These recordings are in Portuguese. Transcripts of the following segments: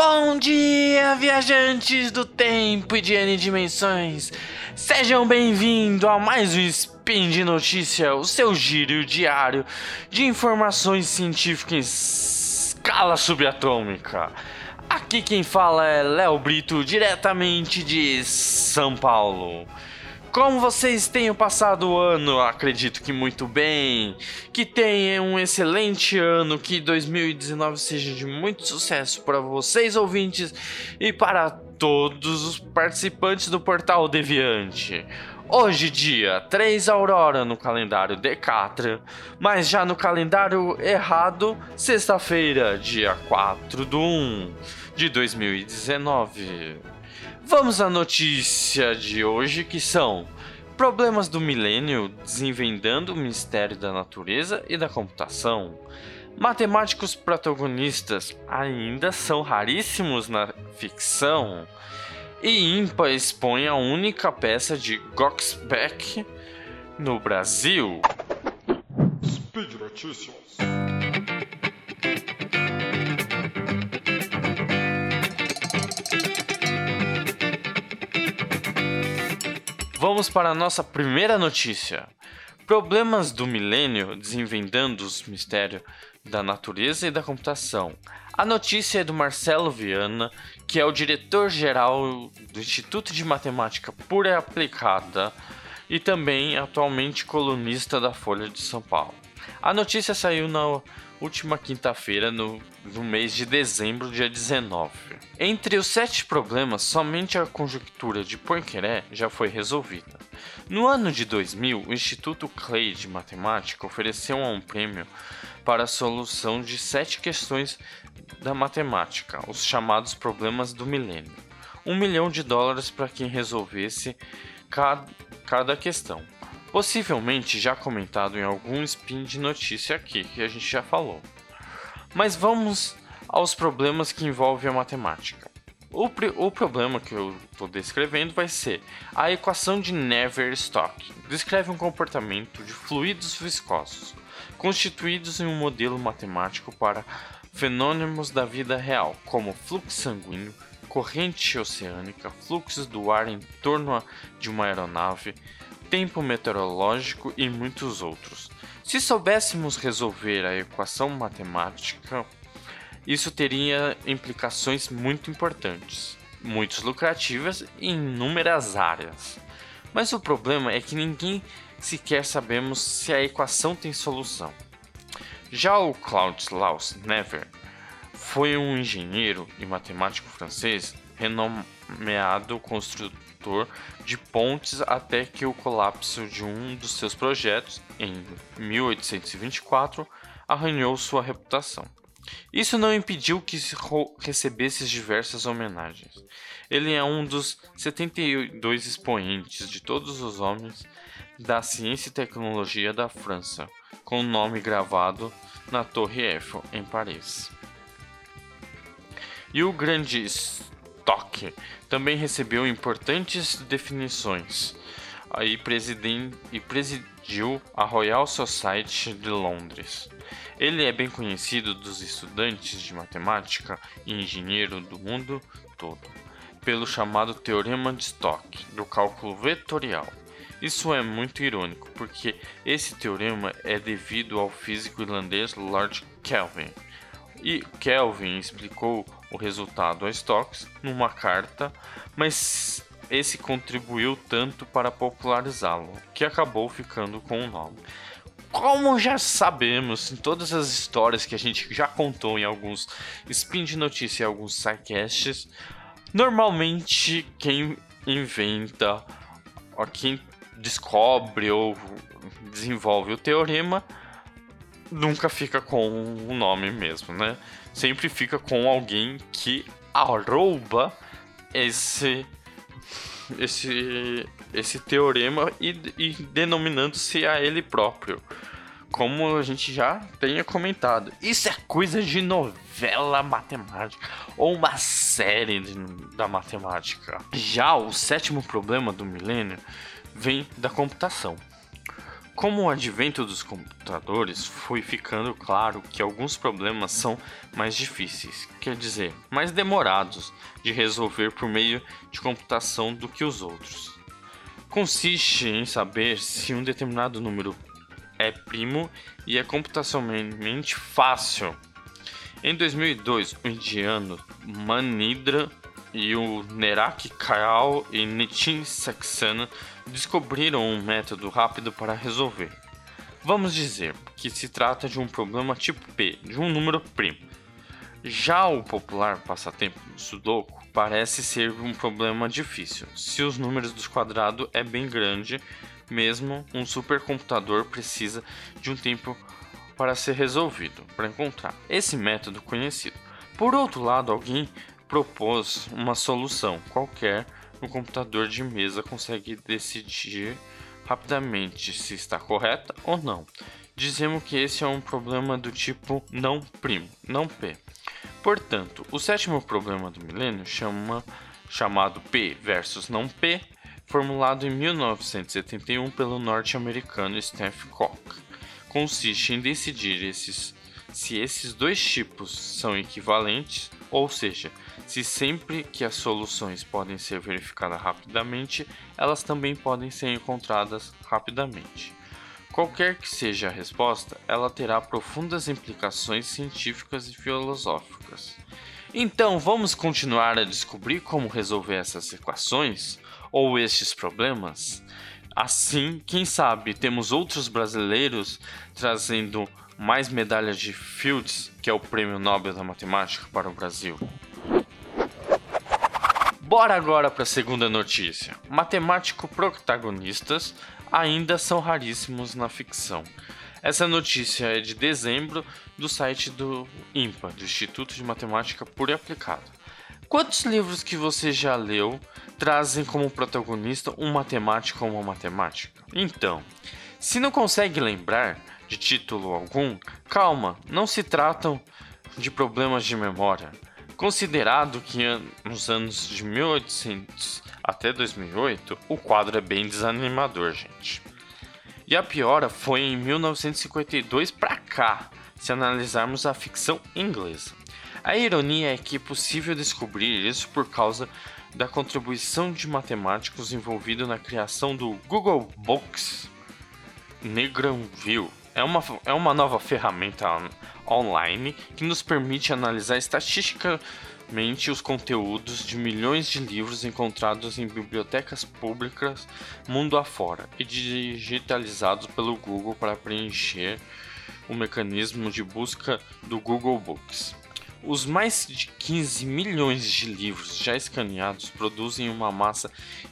Bom dia, viajantes do tempo e de N dimensões! Sejam bem-vindos a mais um Spin de Notícia, o seu giro diário de informações científicas em escala subatômica. Aqui quem fala é Léo Brito, diretamente de São Paulo. Como vocês tenham passado o ano, acredito que muito bem. Que tenham um excelente ano, que 2019 seja de muito sucesso para vocês ouvintes e para todos os participantes do Portal Deviante. Hoje, dia 3 Aurora no calendário Decatra, mas já no calendário errado, sexta-feira, dia 4 do 1 de 2019. Vamos à notícia de hoje que são problemas do milênio desenvendando o mistério da natureza e da computação. Matemáticos protagonistas ainda são raríssimos na ficção. E IMPA expõe a única peça de Goxbeck no Brasil. Speed Notícias. Vamos para a nossa primeira notícia. Problemas do milênio desenvendando os mistérios da natureza e da computação. A notícia é do Marcelo Viana, que é o diretor-geral do Instituto de Matemática Pura e Aplicada e também atualmente colunista da Folha de São Paulo. A notícia saiu na última quinta-feira, no, no mês de dezembro, dia 19. Entre os sete problemas, somente a conjectura de Poincaré já foi resolvida. No ano de 2000, o Instituto Clay de Matemática ofereceu um prêmio para a solução de sete questões da matemática, os chamados problemas do milênio. Um milhão de dólares para quem resolvesse cada, cada questão. Possivelmente já comentado em algum spin de notícia aqui, que a gente já falou. Mas vamos aos problemas que envolvem a matemática. O, o problema que eu estou descrevendo vai ser a equação de Navier-Stokes. Descreve um comportamento de fluidos viscosos, constituídos em um modelo matemático para fenômenos da vida real, como fluxo sanguíneo, corrente oceânica, fluxos do ar em torno de uma aeronave, tempo meteorológico e muitos outros. Se soubéssemos resolver a equação matemática, isso teria implicações muito importantes, muito lucrativas em inúmeras áreas. Mas o problema é que ninguém sequer sabemos se a equação tem solução. Já o Claude Laus Never foi um engenheiro e matemático francês renomeado construtor de pontes até que o colapso de um dos seus projetos, em 1824, arranhou sua reputação. Isso não impediu que recebesse diversas homenagens. Ele é um dos 72 expoentes de todos os homens da ciência e tecnologia da França, com o nome gravado na Torre Eiffel, em Paris. E o grande Stock também recebeu importantes definições aí e presidiu a Royal Society de Londres. Ele é bem conhecido dos estudantes de matemática e engenheiro do mundo todo pelo chamado Teorema de Stock do cálculo vetorial. Isso é muito irônico, porque esse teorema é devido ao físico irlandês Lord Kelvin. E Kelvin explicou o resultado a Stokes numa carta, mas esse contribuiu tanto para popularizá-lo, que acabou ficando com o nome. Como já sabemos, em todas as histórias que a gente já contou em alguns spin de notícia e alguns sidecasts, normalmente quem inventa, quem descobre ou desenvolve o teorema, nunca fica com o nome mesmo, né? Sempre fica com alguém que arroba esse esse esse teorema e, e denominando-se a ele próprio. Como a gente já tenha comentado, isso é coisa de novela matemática ou uma série de, da matemática. Já o sétimo problema do milênio vem da computação. Com o advento dos computadores, foi ficando claro que alguns problemas são mais difíceis, quer dizer, mais demorados de resolver por meio de computação do que os outros. Consiste em saber se um determinado número é primo e é computacionalmente fácil. Em 2002, o indiano Manindra e o Nerak Kayal e Nitin Saxena descobriram um método rápido para resolver. Vamos dizer que se trata de um problema tipo P, de um número primo. Já o popular passatempo Sudoku parece ser um problema difícil, se os números dos quadrados é bem grande, mesmo um supercomputador precisa de um tempo para ser resolvido, para encontrar esse método conhecido. Por outro lado, alguém propôs uma solução qualquer no computador de mesa consegue decidir rapidamente se está correta ou não. Dizemos que esse é um problema do tipo não primo, não P. Portanto, o sétimo problema do milênio chama, chamado P versus não P, formulado em 1971 pelo norte-americano Stephen Koch, consiste em decidir esses, se esses dois tipos são equivalentes, ou seja, se sempre que as soluções podem ser verificadas rapidamente, elas também podem ser encontradas rapidamente. Qualquer que seja a resposta, ela terá profundas implicações científicas e filosóficas. Então, vamos continuar a descobrir como resolver essas equações ou estes problemas? Assim, quem sabe temos outros brasileiros trazendo mais medalhas de Fields, que é o Prêmio Nobel da Matemática, para o Brasil. Bora agora para a segunda notícia. Matemático protagonistas ainda são raríssimos na ficção. Essa notícia é de dezembro do site do IMPA, do Instituto de Matemática Pura e Aplicada. Quantos livros que você já leu trazem como protagonista um matemático ou uma matemática? Então, se não consegue lembrar de título algum, calma, não se tratam de problemas de memória. Considerado que nos anos de 1800 até 2008, o quadro é bem desanimador, gente. E a piora foi em 1952 para cá, se analisarmos a ficção inglesa. A ironia é que é possível descobrir isso por causa da contribuição de matemáticos envolvidos na criação do Google Books. Negranville é uma, é uma nova ferramenta online que nos permite analisar estatisticamente os conteúdos de milhões de livros encontrados em bibliotecas públicas mundo afora e digitalizados pelo Google para preencher o mecanismo de busca do Google Books. Os mais de 15 milhões de livros já escaneados produzem uma massa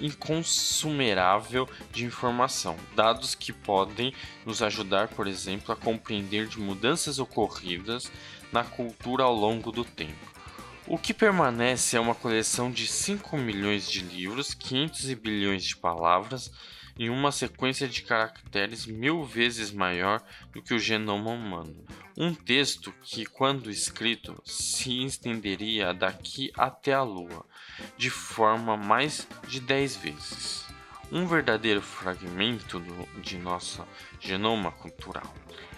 inconsumerável de informação, dados que podem nos ajudar, por exemplo, a compreender de mudanças ocorridas na cultura ao longo do tempo. O que permanece é uma coleção de 5 milhões de livros, 500 bilhões de palavras, em uma sequência de caracteres mil vezes maior do que o genoma humano. Um texto que, quando escrito, se estenderia daqui até a Lua, de forma mais de 10 vezes. Um verdadeiro fragmento do, de nosso genoma cultural.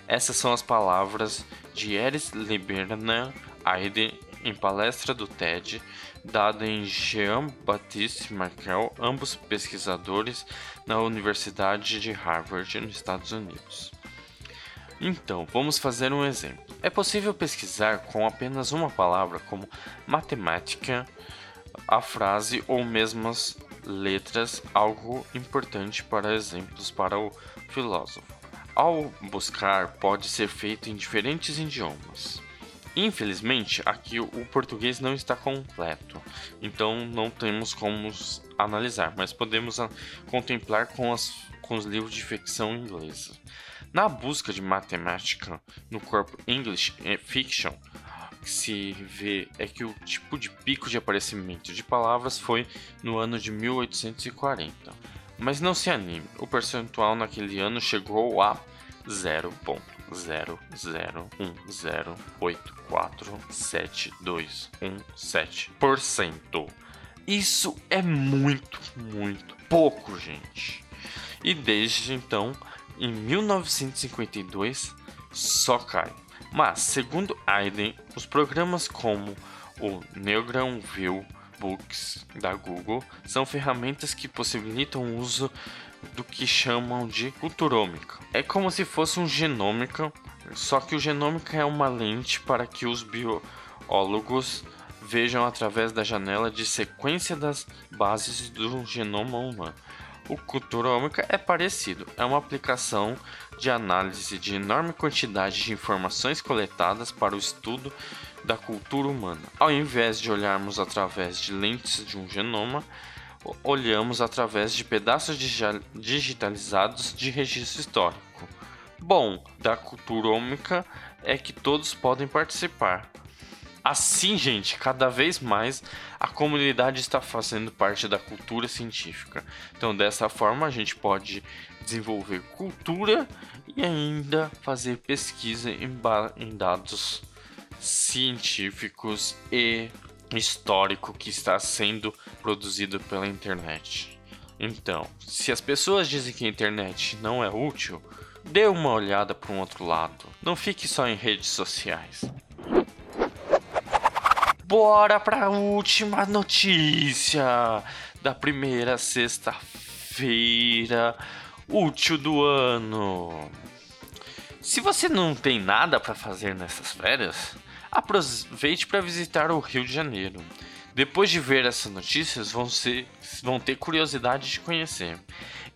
Essas são as palavras de Eris Liberna Aide em palestra do TED dada em Jean-Baptiste Markel, ambos pesquisadores na Universidade de Harvard, nos Estados Unidos. Então, vamos fazer um exemplo. É possível pesquisar com apenas uma palavra, como matemática, a frase ou mesmas letras, algo importante para exemplos para o filósofo. Ao buscar, pode ser feito em diferentes idiomas. Infelizmente, aqui o português não está completo, então não temos como analisar, mas podemos contemplar com, as, com os livros de ficção inglesa. Na busca de matemática no corpo English Fiction, que se vê é que o tipo de pico de aparecimento de palavras foi no ano de 1840. Mas não se anime, o percentual naquele ano chegou a 0,1 zero zero um zero oito quatro sete dois um sete por cento. Isso é muito, muito pouco, gente. e desde então, em 1952, só cai. Mas, segundo Aiden, os programas como o Neugram View Books da Google são ferramentas que possibilitam o uso do que chamam de culturômica. É como se fosse um genômica, só que o genômica é uma lente para que os biólogos vejam através da janela de sequência das bases do genoma humano. O culturômica é parecido, é uma aplicação de análise de enorme quantidade de informações coletadas para o estudo da cultura humana. Ao invés de olharmos através de lentes de um genoma, olhamos através de pedaços digitalizados de registro histórico. Bom da culturômica é que todos podem participar. Assim, gente, cada vez mais a comunidade está fazendo parte da cultura científica. Então, dessa forma, a gente pode desenvolver cultura e ainda fazer pesquisa em, em dados científicos e histórico que está sendo produzido pela internet. Então, se as pessoas dizem que a internet não é útil, dê uma olhada para um outro lado. Não fique só em redes sociais. Bora para a última notícia da primeira sexta-feira útil do ano. Se você não tem nada para fazer nessas férias, aproveite para visitar o Rio de Janeiro. Depois de ver essas notícias, vão, ser, vão ter curiosidade de conhecer.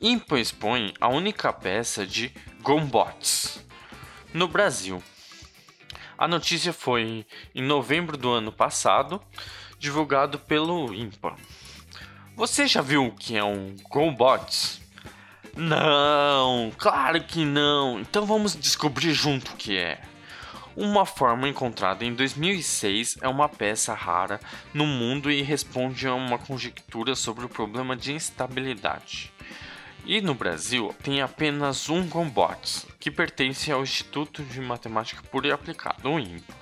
Impa expõe a única peça de Gombots no Brasil. A notícia foi em novembro do ano passado, divulgado pelo IMPA. Você já viu o que é um Gombots? Não, claro que não. Então vamos descobrir junto o que é. Uma forma encontrada em 2006 é uma peça rara no mundo e responde a uma conjectura sobre o problema de instabilidade. E no Brasil tem apenas um Gombots, que pertence ao Instituto de Matemática Pura e Aplicada, o INPA.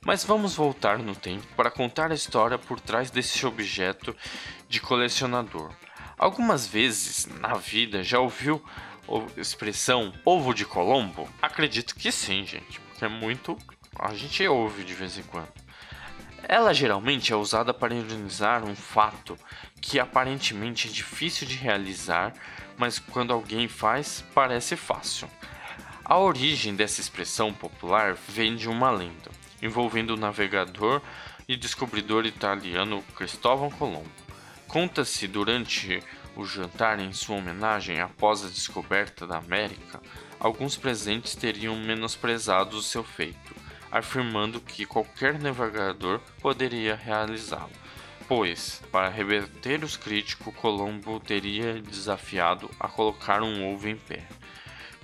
Mas vamos voltar no tempo para contar a história por trás desse objeto de colecionador. Algumas vezes na vida já ouviu a expressão ovo de Colombo? Acredito que sim, gente, porque é muito. a gente ouve de vez em quando. Ela geralmente é usada para ironizar um fato que aparentemente é difícil de realizar, mas quando alguém faz, parece fácil. A origem dessa expressão popular vem de uma lenda envolvendo o navegador e descobridor italiano Cristóvão Colombo. Conta-se durante o jantar em sua homenagem após a descoberta da América, alguns presentes teriam menosprezado o seu feito, afirmando que qualquer navegador poderia realizá-lo, pois, para reverter os críticos, Colombo teria desafiado a colocar um ovo em pé.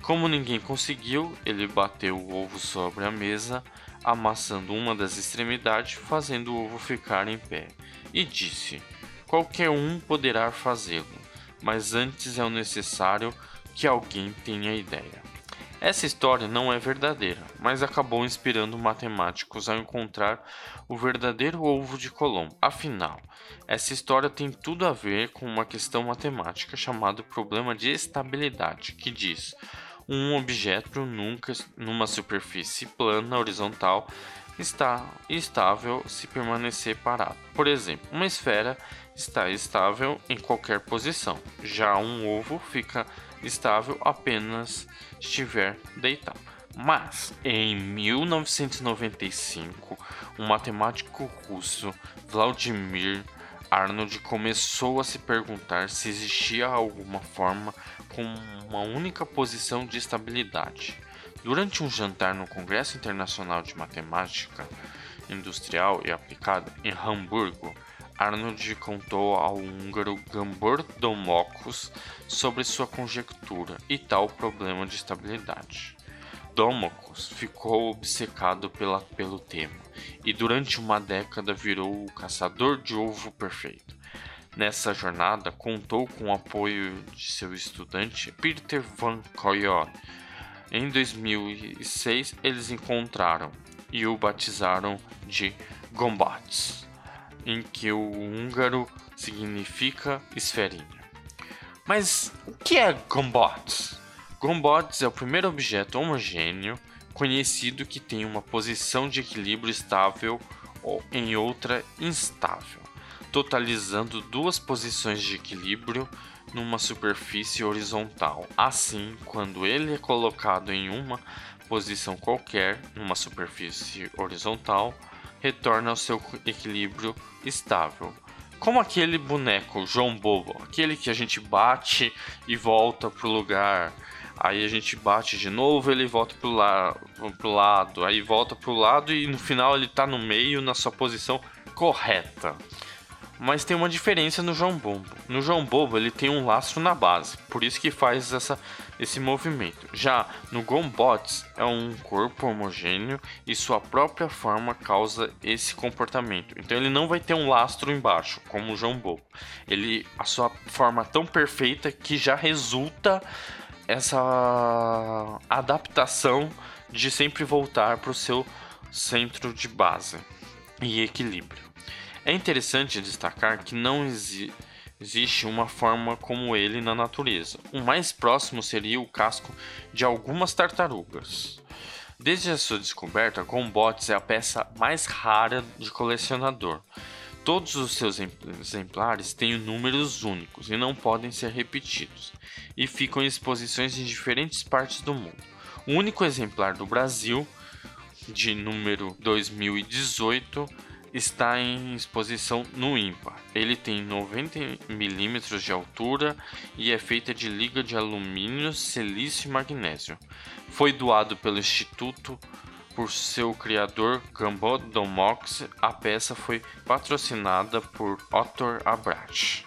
Como ninguém conseguiu, ele bateu o ovo sobre a mesa, amassando uma das extremidades, fazendo o ovo ficar em pé, e disse: Qualquer um poderá fazê-lo, mas antes é necessário que alguém tenha ideia. Essa história não é verdadeira, mas acabou inspirando matemáticos a encontrar o verdadeiro ovo de Colombo. Afinal, essa história tem tudo a ver com uma questão matemática chamada problema de estabilidade, que diz: um objeto nunca numa superfície plana horizontal está estável se permanecer parado. Por exemplo, uma esfera está estável em qualquer posição, já um ovo fica estável apenas estiver deitado. Mas em 1995, um matemático russo, Vladimir Arnold, começou a se perguntar se existia alguma forma com uma única posição de estabilidade. Durante um jantar no Congresso Internacional de Matemática Industrial e Aplicada em Hamburgo, Arnold contou ao húngaro Gambor Domokos sobre sua conjectura e tal problema de estabilidade. Domokos ficou obcecado pela, pelo tema e durante uma década virou o caçador de ovo perfeito. Nessa jornada, contou com o apoio de seu estudante Peter van Coyon, em 2006, eles encontraram e o batizaram de Gombats, em que o húngaro significa esferinha. Mas o que é Gombots? Gombots é o primeiro objeto homogêneo conhecido que tem uma posição de equilíbrio estável ou em outra instável, totalizando duas posições de equilíbrio numa superfície horizontal. Assim, quando ele é colocado em uma posição qualquer numa superfície horizontal, retorna ao seu equilíbrio estável. Como aquele boneco João Bobo, aquele que a gente bate e volta pro lugar. Aí a gente bate de novo, ele volta pro, la pro lado, aí volta pro lado e no final ele tá no meio na sua posição correta. Mas tem uma diferença no João Bobo. No João Bobo ele tem um lastro na base, por isso que faz essa, esse movimento. Já no Gombots é um corpo homogêneo e sua própria forma causa esse comportamento. Então ele não vai ter um lastro embaixo, como o João Bobo. Ele a sua forma tão perfeita que já resulta essa adaptação de sempre voltar para o seu centro de base e equilíbrio. É interessante destacar que não exi existe uma forma como ele na natureza. O mais próximo seria o casco de algumas tartarugas. Desde a sua descoberta, Gombots é a peça mais rara de colecionador. Todos os seus exemplares têm números únicos e não podem ser repetidos, e ficam em exposições em diferentes partes do mundo. O único exemplar do Brasil, de número 2018, está em exposição no IMPA. Ele tem 90 milímetros de altura e é feita de liga de alumínio, silício e magnésio. Foi doado pelo Instituto por seu criador Gambo Domox. A peça foi patrocinada por Otto Abrach.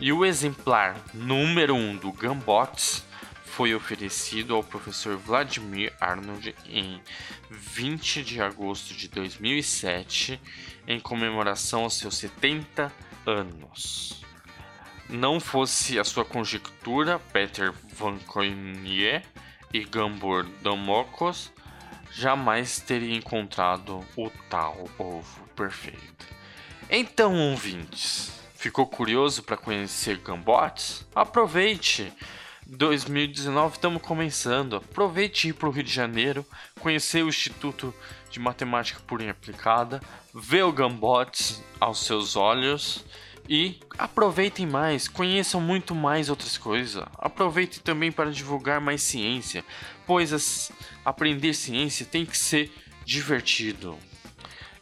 E o exemplar número 1 um do Gambots foi oferecido ao professor Vladimir Arnold em 20 de agosto de 2007, em comemoração aos seus 70 anos. Não fosse a sua conjectura, Peter van Coynier e Gambor Damocos jamais teria encontrado o tal ovo perfeito. Então, ouvintes, ficou curioso para conhecer Gambots? Aproveite! 2019 estamos começando. Aproveite ir para o Rio de Janeiro, conhecer o Instituto de Matemática Pura e Aplicada, ver o Gambots aos seus olhos e aproveitem mais, conheçam muito mais outras coisas. Aproveitem também para divulgar mais ciência, pois aprender ciência tem que ser divertido.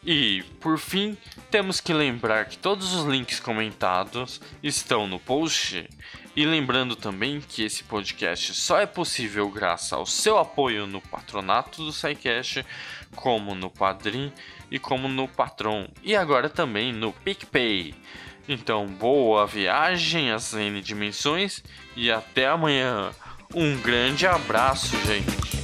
E, por fim, temos que lembrar que todos os links comentados estão no post. E lembrando também que esse podcast só é possível graças ao seu apoio no patronato do SciCast, como no Padrim e como no Patron, e agora também no PicPay. Então, boa viagem às N dimensões e até amanhã. Um grande abraço, gente.